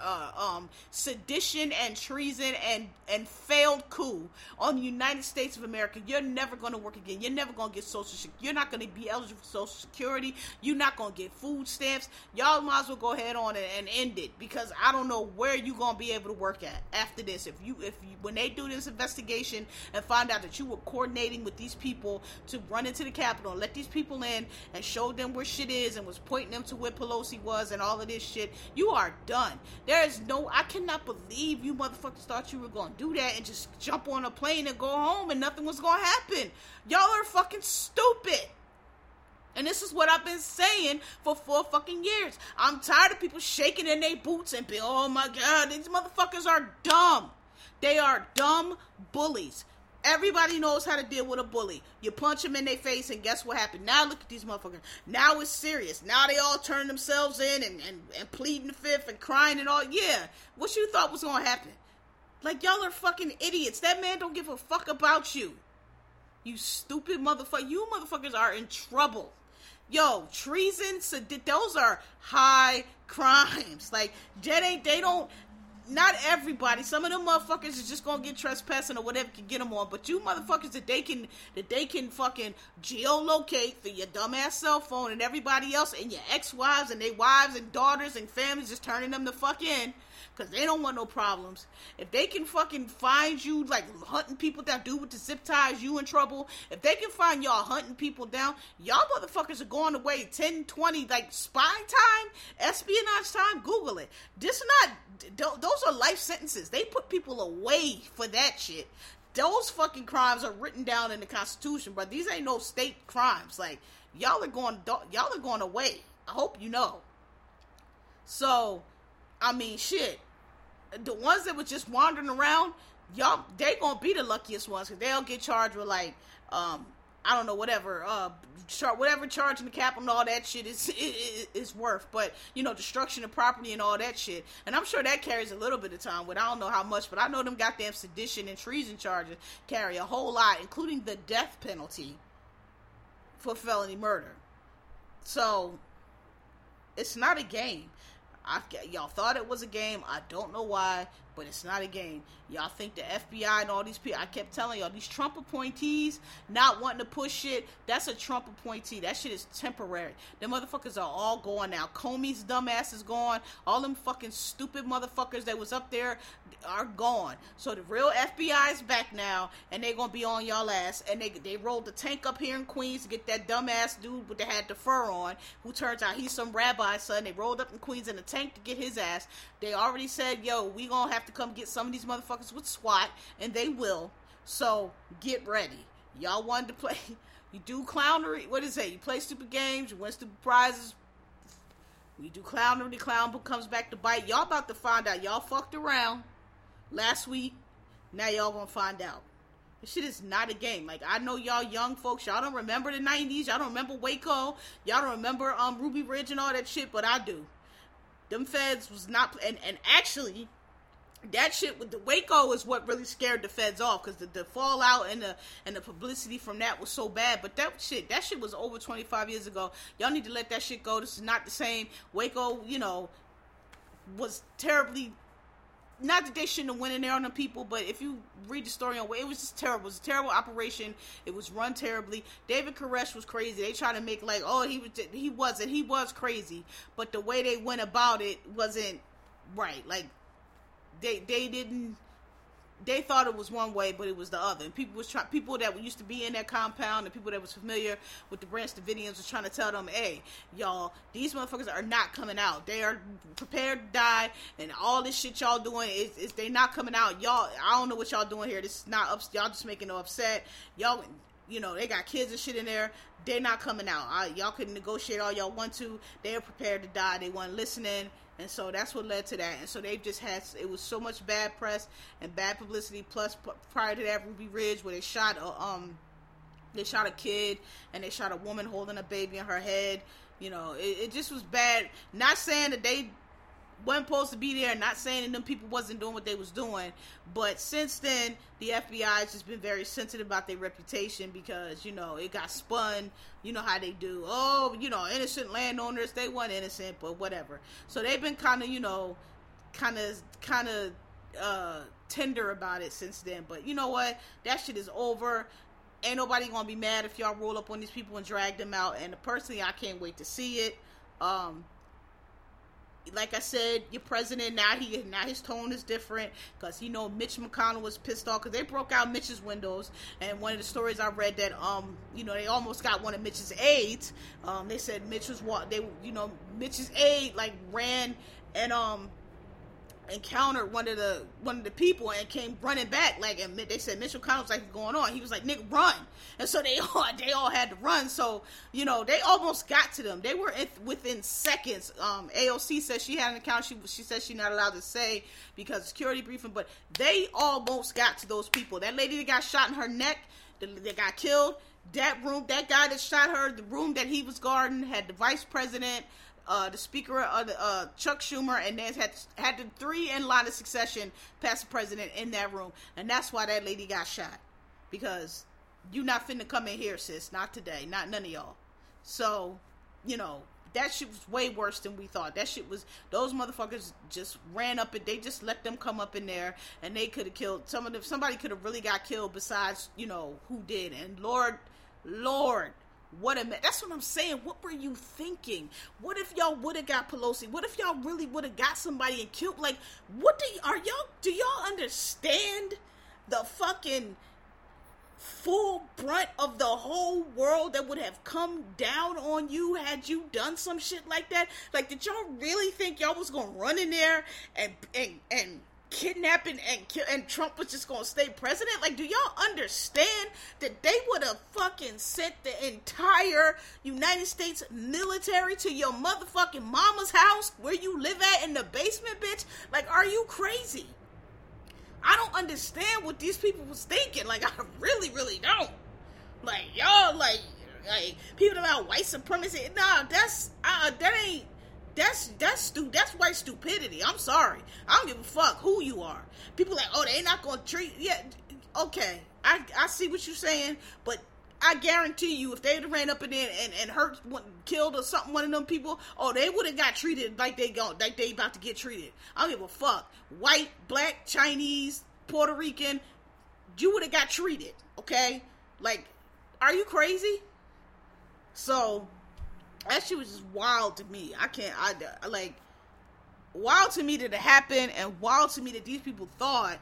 uh, um, sedition and treason and and failed coup on the United States of America. You're never going to work again. You're never going to get social. Security. You're not going to be eligible for Social Security. You're not going to get food stamps. Y'all might as well go ahead on and, and end it because I don't know where you're going to be able to work at after this. If you if you, when they do this investigation and find out that you were coordinating with these people to run into the Capitol and let these people in and show them where shit is and was pointing them to where Pelosi was and all of this shit, you are done. There is no, I cannot believe you motherfuckers thought you were gonna do that and just jump on a plane and go home and nothing was gonna happen. Y'all are fucking stupid. And this is what I've been saying for four fucking years. I'm tired of people shaking in their boots and be, oh my god, these motherfuckers are dumb. They are dumb bullies. Everybody knows how to deal with a bully. You punch them in their face, and guess what happened? Now look at these motherfuckers. Now it's serious. Now they all turn themselves in and, and, and pleading the fifth and crying and all. Yeah, what you thought was gonna happen? Like y'all are fucking idiots. That man don't give a fuck about you. You stupid motherfucker. You motherfuckers are in trouble. Yo, treason, those are high crimes. Like, they ain't, they don't, not everybody. Some of them motherfuckers is just gonna get trespassing or whatever can get them on. But you motherfuckers that they can that they can fucking geolocate through your dumbass cell phone and everybody else and your ex-wives and their wives and daughters and families just turning them the fuck in because they don't want no problems. If they can fucking find you, like hunting people that do with the zip ties, you in trouble. If they can find y'all hunting people down, y'all motherfuckers are going away 10, 20, like spy time, espionage time. Google it. This not, those are life sentences. They put people away for that shit. Those fucking crimes are written down in the Constitution, but these ain't no state crimes. Like y'all are going, y'all are going away. I hope you know. So, I mean, shit the ones that were just wandering around, y'all, they gonna be the luckiest ones because they'll get charged with like, um, I don't know, whatever, uh, char- whatever charging the capital and all that shit is, [laughs] is is worth. But you know, destruction of property and all that shit, and I'm sure that carries a little bit of time. But I don't know how much. But I know them goddamn sedition and treason charges carry a whole lot, including the death penalty for felony murder. So it's not a game. I, y'all thought it was a game. I don't know why, but it's not a game. Y'all think the FBI and all these people, I kept telling y'all, these Trump appointees not wanting to push shit, that's a Trump appointee. That shit is temporary. The motherfuckers are all gone now. Comey's dumbass is gone. All them fucking stupid motherfuckers that was up there are gone. So the real FBI is back now, and they're gonna be on y'all ass. And they they rolled the tank up here in Queens to get that dumbass dude that had the fur on, who turns out he's some rabbi son. They rolled up in Queens in a tank to get his ass. They already said, yo, we gonna have to come get some of these motherfuckers with SWAT, and they will. So get ready. Y'all wanted to play. [laughs] You do clownery. What is it? You play stupid games. You win stupid prizes. You do clownery. The clown book comes back to bite. Y'all about to find out. Y'all fucked around last week. Now y'all gonna find out. This shit is not a game. Like I know y'all young folks, y'all don't remember the '90s. Y'all don't remember Waco. Y'all don't remember um Ruby Ridge and all that shit, but I do. Them feds was not, and and actually, that shit with the Waco is what really scared the feds off because the, the fallout and the and the publicity from that was so bad. But that shit, that shit was over 25 years ago. Y'all need to let that shit go. This is not the same. Waco, you know, was terribly not that they shouldn't have went in there on the people, but if you read the story on it was just terrible. It was a terrible operation. It was run terribly. David Koresh was crazy. They tried to make like, oh, he was he wasn't. He was crazy, but the way they went about it wasn't right. Like they they didn't they thought it was one way, but it was the other. And people was trying, people that used to be in that compound, and people that was familiar with the Branch Davidians was trying to tell them, "Hey, y'all, these motherfuckers are not coming out. They are prepared to die, and all this shit y'all doing is, is they not coming out. Y'all, I don't know what y'all doing here. This is not up. Y'all just making them upset. Y'all, you know, they got kids and shit in there. They're not coming out. I, y'all can negotiate all y'all want to. They're prepared to die. They weren't listening." and so that's what led to that. And so they've just had it was so much bad press and bad publicity. Plus, prior to that, Ruby Ridge, where they shot a um, they shot a kid and they shot a woman holding a baby in her head. You know, it, it just was bad. Not saying that they wasn't supposed to be there. Not saying that them people wasn't doing what they was doing, but since then, the FBI has just been very sensitive about their reputation because you know it got spun. You know how they do. Oh, you know, innocent landowners they weren't innocent, but whatever. So they've been kind of you know, kind of kind of uh tender about it since then. But you know what? That shit is over. Ain't nobody gonna be mad if y'all roll up on these people and drag them out. And personally, I can't wait to see it. Um, like I said, your president now he now his tone is different because you know Mitch McConnell was pissed off because they broke out Mitch's windows and one of the stories I read that um you know they almost got one of Mitch's aides um they said Mitch was what they you know Mitch's aide like ran and um encountered one of the one of the people and came running back like and they said Mitch McConnell was like going on? He was like Nick run. And so they [laughs] all they all had to run. So you know they almost got to them. They were in, within seconds. Um AOC says she had an account. She she says she's not allowed to say because security briefing but they almost got to those people. That lady that got shot in her neck that got killed that room that guy that shot her the room that he was guarding had the vice president uh, the Speaker, uh, uh, Chuck Schumer, and then had had the three in line of succession past the president in that room, and that's why that lady got shot because you not finna come in here, sis. Not today. Not none of y'all. So, you know, that shit was way worse than we thought. That shit was those motherfuckers just ran up and they just let them come up in there and they could have killed some of them. Somebody could have really got killed besides you know who did. And Lord, Lord, what a mess. that's what I'm saying. What were you thinking? What if y'all would have got Pelosi? What if y'all really would have got somebody and killed? Like, what do y- are y'all? Do y'all understand the fucking full brunt of the whole world that would have come down on you had you done some shit like that? Like, did y'all really think y'all was gonna run in there and and and kidnapping and kill, and Trump was just gonna stay president? Like, do y'all understand that they would have fucking sent the entire United States military to your motherfucking mama's house where you live at in the basement, bitch? Like, are you crazy? I don't understand what these people was thinking. Like, [laughs] I really, really don't. Like, y'all, like, like people about white supremacy. Nah, that's uh, that ain't that's that's stu- that's white stupidity. I'm sorry. I don't give a fuck who you are. People like, oh, they not gonna treat. Yeah, okay. I I see what you're saying, but I guarantee you, if they'd ran up in there and, and hurt, killed or something, one of them people, oh, they would have got treated like they go, like they about to get treated. I don't give a fuck. White, black, Chinese, Puerto Rican, you would have got treated. Okay, like, are you crazy? So that shit was just wild to me. I can't. I, like wild to me that it happened, and wild to me that these people thought.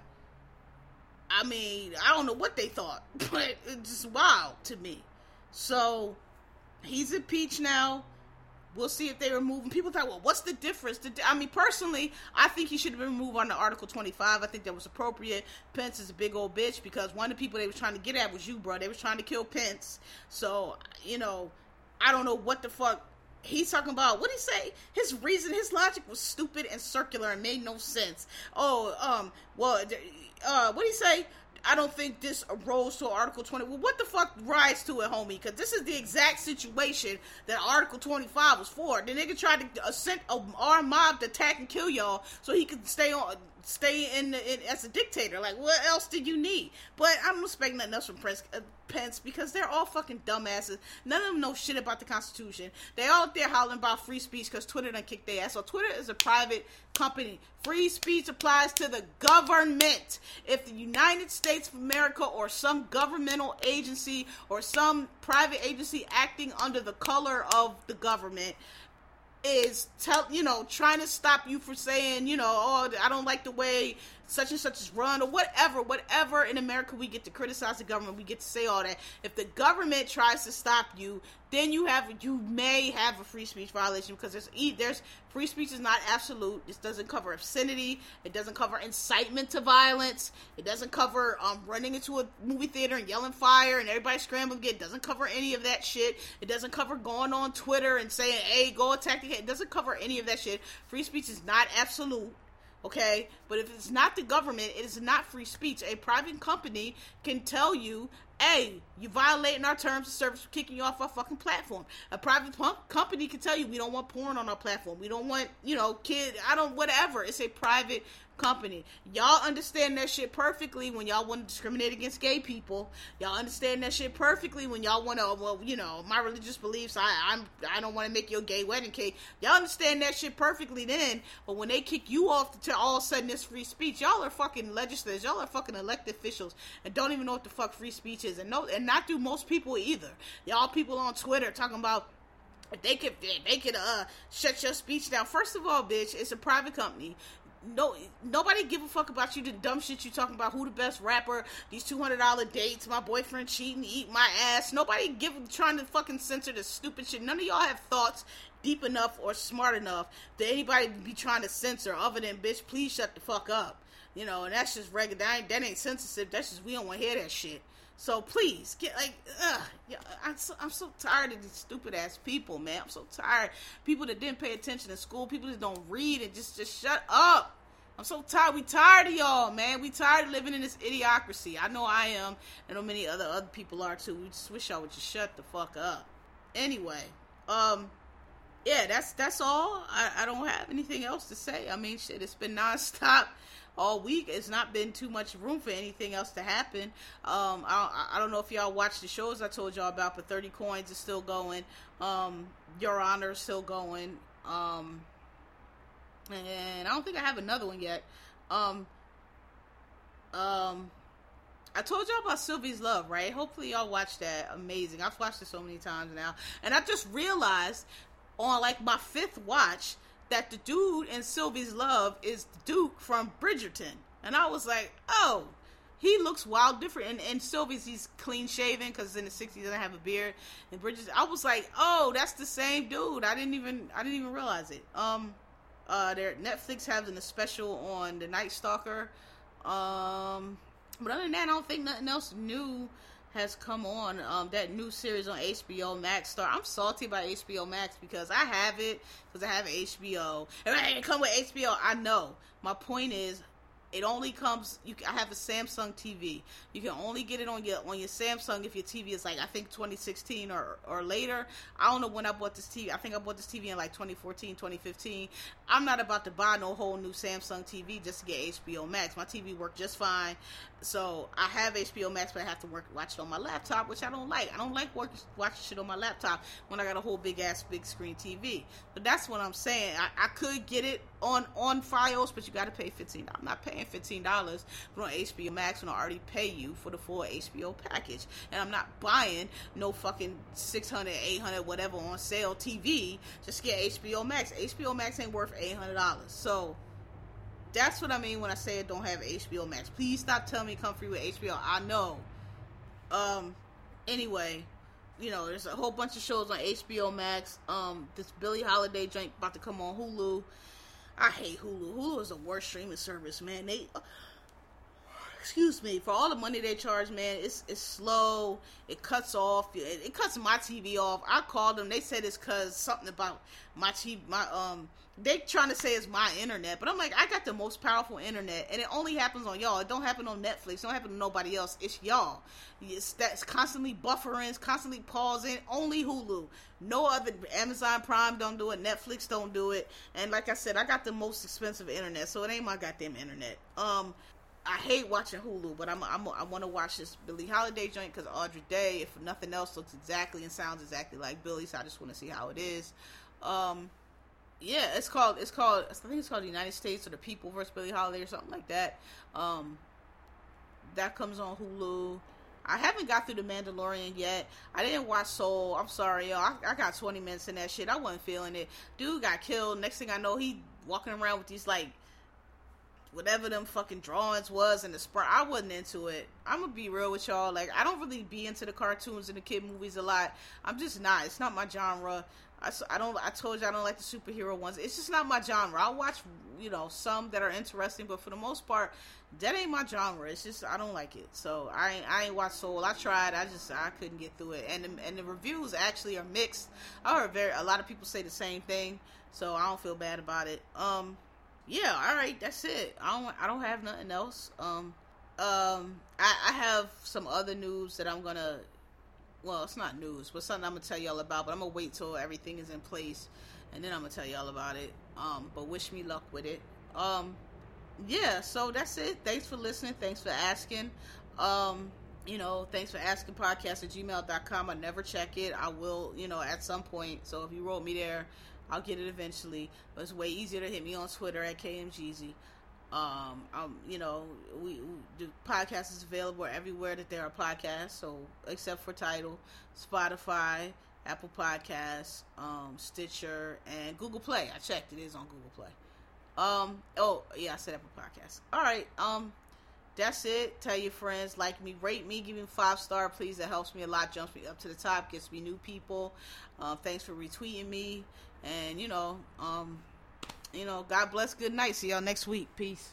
I mean, I don't know what they thought, [laughs] but it's just wild to me. So he's impeached now. We'll see if they remove him. People thought, well, what's the difference? I mean, personally, I think he should have been removed under Article 25. I think that was appropriate. Pence is a big old bitch because one of the people they was trying to get at was you, bro. They was trying to kill Pence. So, you know, I don't know what the fuck he's talking about. What did he say? His reason, his logic was stupid and circular and made no sense. Oh, um, well, uh, what did he say? I don't think this rose to Article 20. Well, what the fuck rise to it, homie? Because this is the exact situation that Article 25 was for. The nigga tried to send a armed mob to attack and kill y'all so he could stay on stay in, in, as a dictator. Like, what else did you need? But I'm expecting nothing else from Prince, uh, Pence because they're all fucking dumbasses. None of them know shit about the Constitution. They all up there hollering about free speech because Twitter done kicked their ass. So Twitter is a private company. Free speech applies to the government. If the United States of America or some governmental agency or some private agency acting under the color of the government is tell you know trying to stop you from saying you know oh I don't like the way such and such is run or whatever, whatever in America we get to criticize the government, we get to say all that. If the government tries to stop you, then you have you may have a free speech violation because there's there's free speech is not absolute. This doesn't cover obscenity. It doesn't cover incitement to violence. It doesn't cover um, running into a movie theater and yelling fire and everybody scrambling. It doesn't cover any of that shit. It doesn't cover going on Twitter and saying, "Hey, go attack the." It doesn't cover any of that shit. Free speech is not absolute okay? But if it's not the government, it is not free speech. A private company can tell you, hey, you violating our terms of service, we're kicking you off our fucking platform. A private company can tell you we don't want porn on our platform. We don't want, you know, kid, I don't, whatever. It's a private company. Y'all understand that shit perfectly when y'all want to discriminate against gay people. Y'all understand that shit perfectly when y'all want to, well, you know, my religious beliefs. I I'm I don't want to make your gay wedding cake. Y'all understand that shit perfectly then. But when they kick you off to all of a sudden this free speech, y'all are fucking legislators. Y'all are fucking elected officials and don't even know what the fuck free speech is. And no, and not do most people either. Y'all people on Twitter talking about they could they could uh shut your speech down. First of all, bitch, it's a private company no nobody give a fuck about you the dumb shit you talking about who the best rapper these $200 dates my boyfriend cheating eat my ass. Nobody give trying to fucking censor the stupid shit. None of y'all have thoughts deep enough or smart enough that anybody be trying to censor other than bitch please shut the fuck up. You know and that's just regular. That ain't, that ain't censorship. That's just we don't want to hear that shit so please get like, ugh, I'm so I'm so tired of these stupid ass people, man. I'm so tired. People that didn't pay attention in school, people that don't read and just just shut up. I'm so tired. We tired of y'all, man. We tired of living in this idiocracy. I know I am. I know many other other people are too. We just wish y'all would just shut the fuck up. Anyway, um, yeah, that's that's all. I, I don't have anything else to say. I mean, shit, it's been nonstop all week. It's not been too much room for anything else to happen. Um, I, I don't know if y'all watched the shows I told y'all about, but 30 Coins is still going. Um, Your Honor is still going. Um, and I don't think I have another one yet. Um, um, I told y'all about Sylvie's Love, right? Hopefully y'all watched that. Amazing. I've watched it so many times now, and I just realized on like my fifth watch that the dude in Sylvie's Love is Duke from Bridgerton. And I was like, oh, he looks wild different. And, and Sylvie's, he's clean shaven because in the 60s he doesn't have a beard. And Bridgerton, I was like, oh, that's the same dude. I didn't even, I didn't even realize it. Um, uh, their Netflix having a special on the Night Stalker. Um, but other than that, I don't think nothing else new has come on. Um, that new series on HBO Max star. I'm salty about HBO Max because I have it because I have HBO. And I come with HBO. I know. My point is, it only comes. You, I have a Samsung TV. You can only get it on your on your Samsung if your TV is like I think 2016 or or later. I don't know when I bought this TV. I think I bought this TV in like 2014, 2015. I'm not about to buy no whole new Samsung TV just to get HBO Max. My TV worked just fine. So I have HBO Max, but I have to work watch it on my laptop, which I don't like. I don't like work, watching shit on my laptop when I got a whole big ass big screen TV. But that's what I'm saying. I, I could get it on on FiOS, but you got to pay fifteen. I'm not paying fifteen dollars for on HBO Max when I already pay you for the full HBO package, and I'm not buying no fucking 600, 800, whatever on sale TV just get HBO Max. HBO Max ain't worth eight hundred dollars. So that's what I mean when I say it don't have HBO Max. Please stop telling me come free with HBO. I know. Um. Anyway, you know, there's a whole bunch of shows on HBO Max. Um, this Billie Holiday joint about to come on Hulu. I hate Hulu. Hulu is the worst streaming service, man. They excuse me, for all the money they charge, man, it's it's slow. It cuts off. It, it cuts my TV off. I called them. They said it's cause something about my TV. My um, they trying to say it's my internet, but I'm like, I got the most powerful internet, and it only happens on y'all. It don't happen on Netflix. It don't happen to nobody else. It's y'all. It's that's constantly buffering, it's constantly pausing. Only Hulu. No other Amazon Prime don't do it. Netflix don't do it. And like I said, I got the most expensive internet, so it ain't my goddamn internet. Um I hate watching Hulu, but I'm, I'm I want to watch this Billie Holiday joint because Andra Day, if nothing else, looks exactly and sounds exactly like Billie. So I just want to see how it is. Um, yeah, it's called it's called I think it's called United States or the People versus Billie Holiday or something like that. Um, that comes on Hulu. I haven't got through the Mandalorian yet. I didn't watch Soul. I'm sorry, yo. I, I got 20 minutes in that shit. I wasn't feeling it. Dude got killed. Next thing I know, he walking around with these like whatever them fucking drawings was and the spread. I wasn't into it. I'm gonna be real with y'all. Like I don't really be into the cartoons and the kid movies a lot. I'm just not. It's not my genre. I, I don't. I told you I don't like the superhero ones. It's just not my genre. I'll watch you know some that are interesting, but for the most part, that ain't my genre. It's just I don't like it. So I I ain't watched Soul. I tried. I just I couldn't get through it. And the, and the reviews actually are mixed. I heard very a lot of people say the same thing. So I don't feel bad about it. Um yeah, all right, that's it. I don't I don't have nothing else. Um um I, I have some other news that I'm gonna well, it's not news, but something I'm gonna tell y'all about. But I'm gonna wait till everything is in place, and then I'm gonna tell y'all about it. Um, but wish me luck with it. Um, yeah. So that's it. Thanks for listening. Thanks for asking. Um, you know, thanks for asking podcast at gmail.com. I never check it. I will, you know, at some point. So if you wrote me there, I'll get it eventually. But it's way easier to hit me on Twitter at KMGZ. Um, um, you know, we, we, the podcast is available everywhere that there are podcasts. So except for Title, Spotify, Apple Podcasts, um, Stitcher, and Google Play. I checked; it is on Google Play. Um, oh yeah, I said Apple Podcasts. All right. Um, that's it. Tell your friends, like me, rate me, give me five star, please. That helps me a lot. Jumps me up to the top, gets me new people. Uh, thanks for retweeting me, and you know, um you know, God bless. Good night. See y'all next week. Peace.